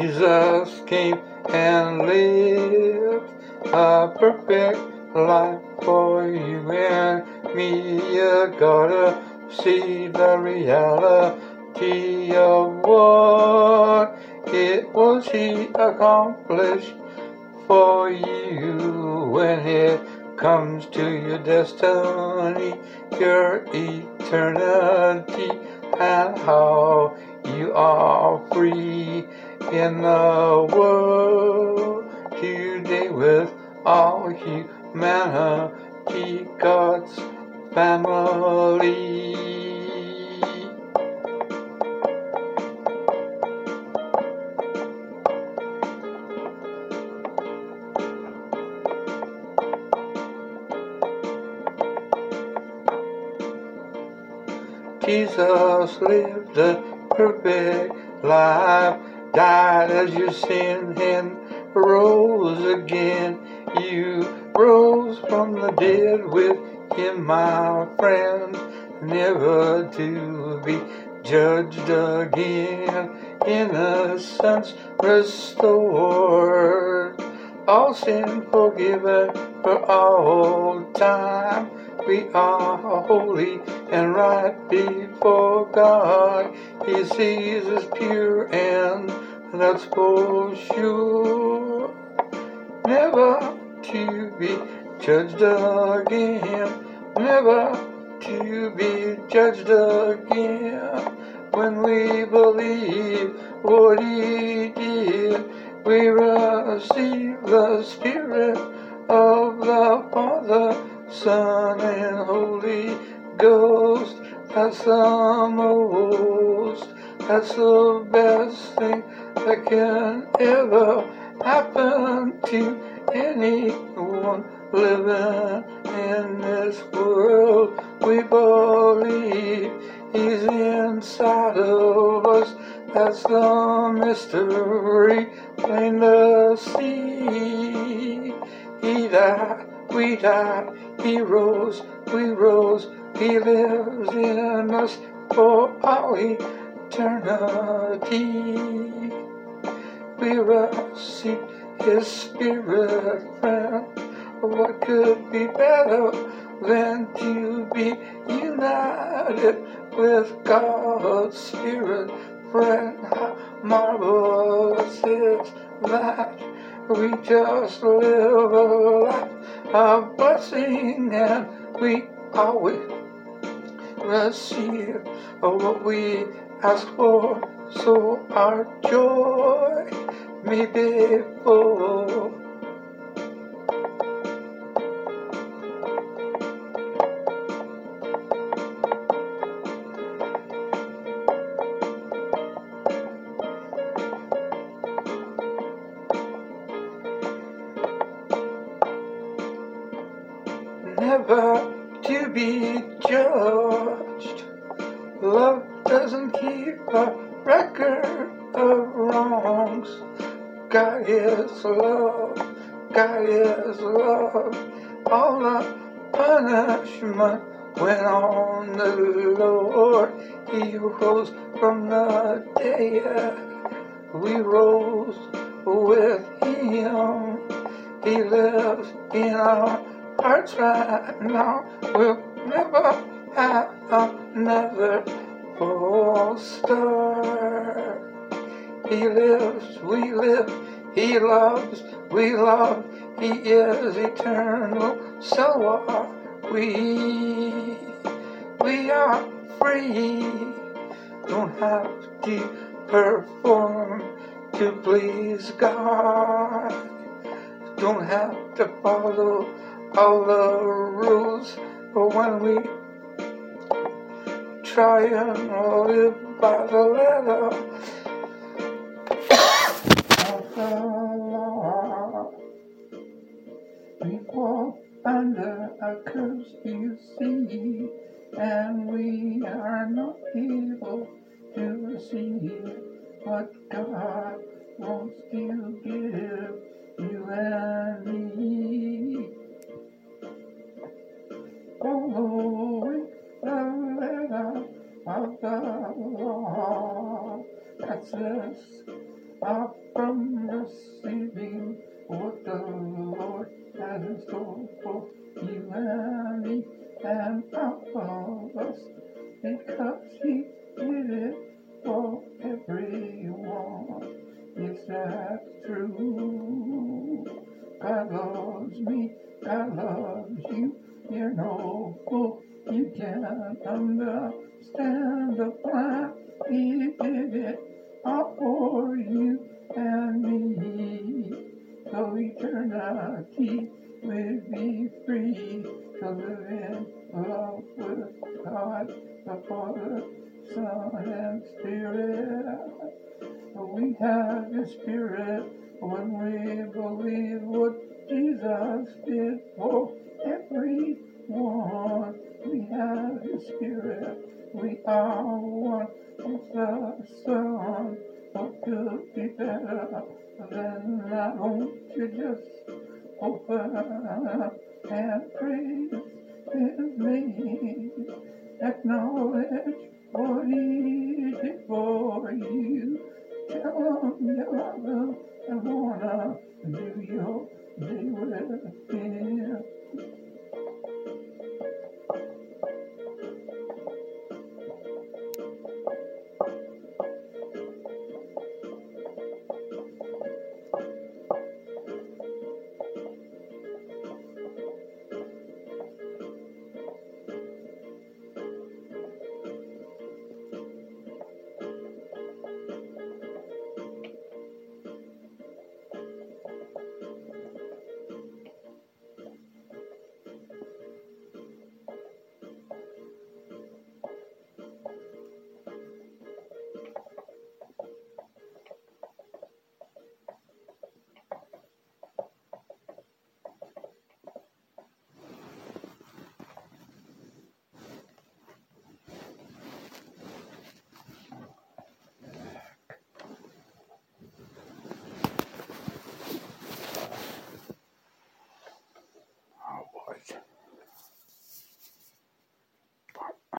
Jesus came and lived a perfect life for you and me. You gotta see the reality of what it was He accomplished for you when it comes to your destiny, your eternity, and how you are free in the world today with all humanity, God's family. Jesus lived a perfect life, died as your sin and rose again. You rose from the dead with him, my friend, never to be judged again. Innocence restored, all sin forgiven for all time we are holy and right before God. He sees us pure and that's for sure. Never to be judged again. Never to be judged again. When we believe what He did, we receive the Spirit of the Father Son and Holy Ghost. That's the most, that's the best thing that can ever happen to anyone living in this world. We believe He's inside of us. That's the mystery plain to see. He died, we died he rose, we rose, He lives in us for all eternity. We receive His Spirit, friend. What could be better than to be united with God's Spirit, friend? How marvelous is that we just live a life a blessing and we always receive what we ask for so our joy may be full. never to be judged. Love doesn't keep a record of wrongs. God is love, God is love. All the punishment went on the Lord. He rose from the dead. We rose with Him. He lives in our hearts right now will never have another star. He lives, we live, He loves, we love, He is eternal, so are we. We are free, don't have to perform to please God, don't have to follow all the rules, but when we try and live by the letter of the law, we walk under a curse, you see, and we are not able to see what God wants to give you and me us, are from receiving what the Lord has in store for you and me and all of us because He did it for everyone. Yes, that's true. God loves me, God loves you. You're no fool, you can't understand the plan. He did it all for you and me. So eternity will be free to live in love with God, the Father, Son, and Spirit. We have the Spirit when we believe what Jesus did for everyone. The Spirit. We are one with the Son. What could be better than that? Won't you just open up and praise His name? Acknowledge what He did for you. Tell Him you love Him and wanna do your day with Him.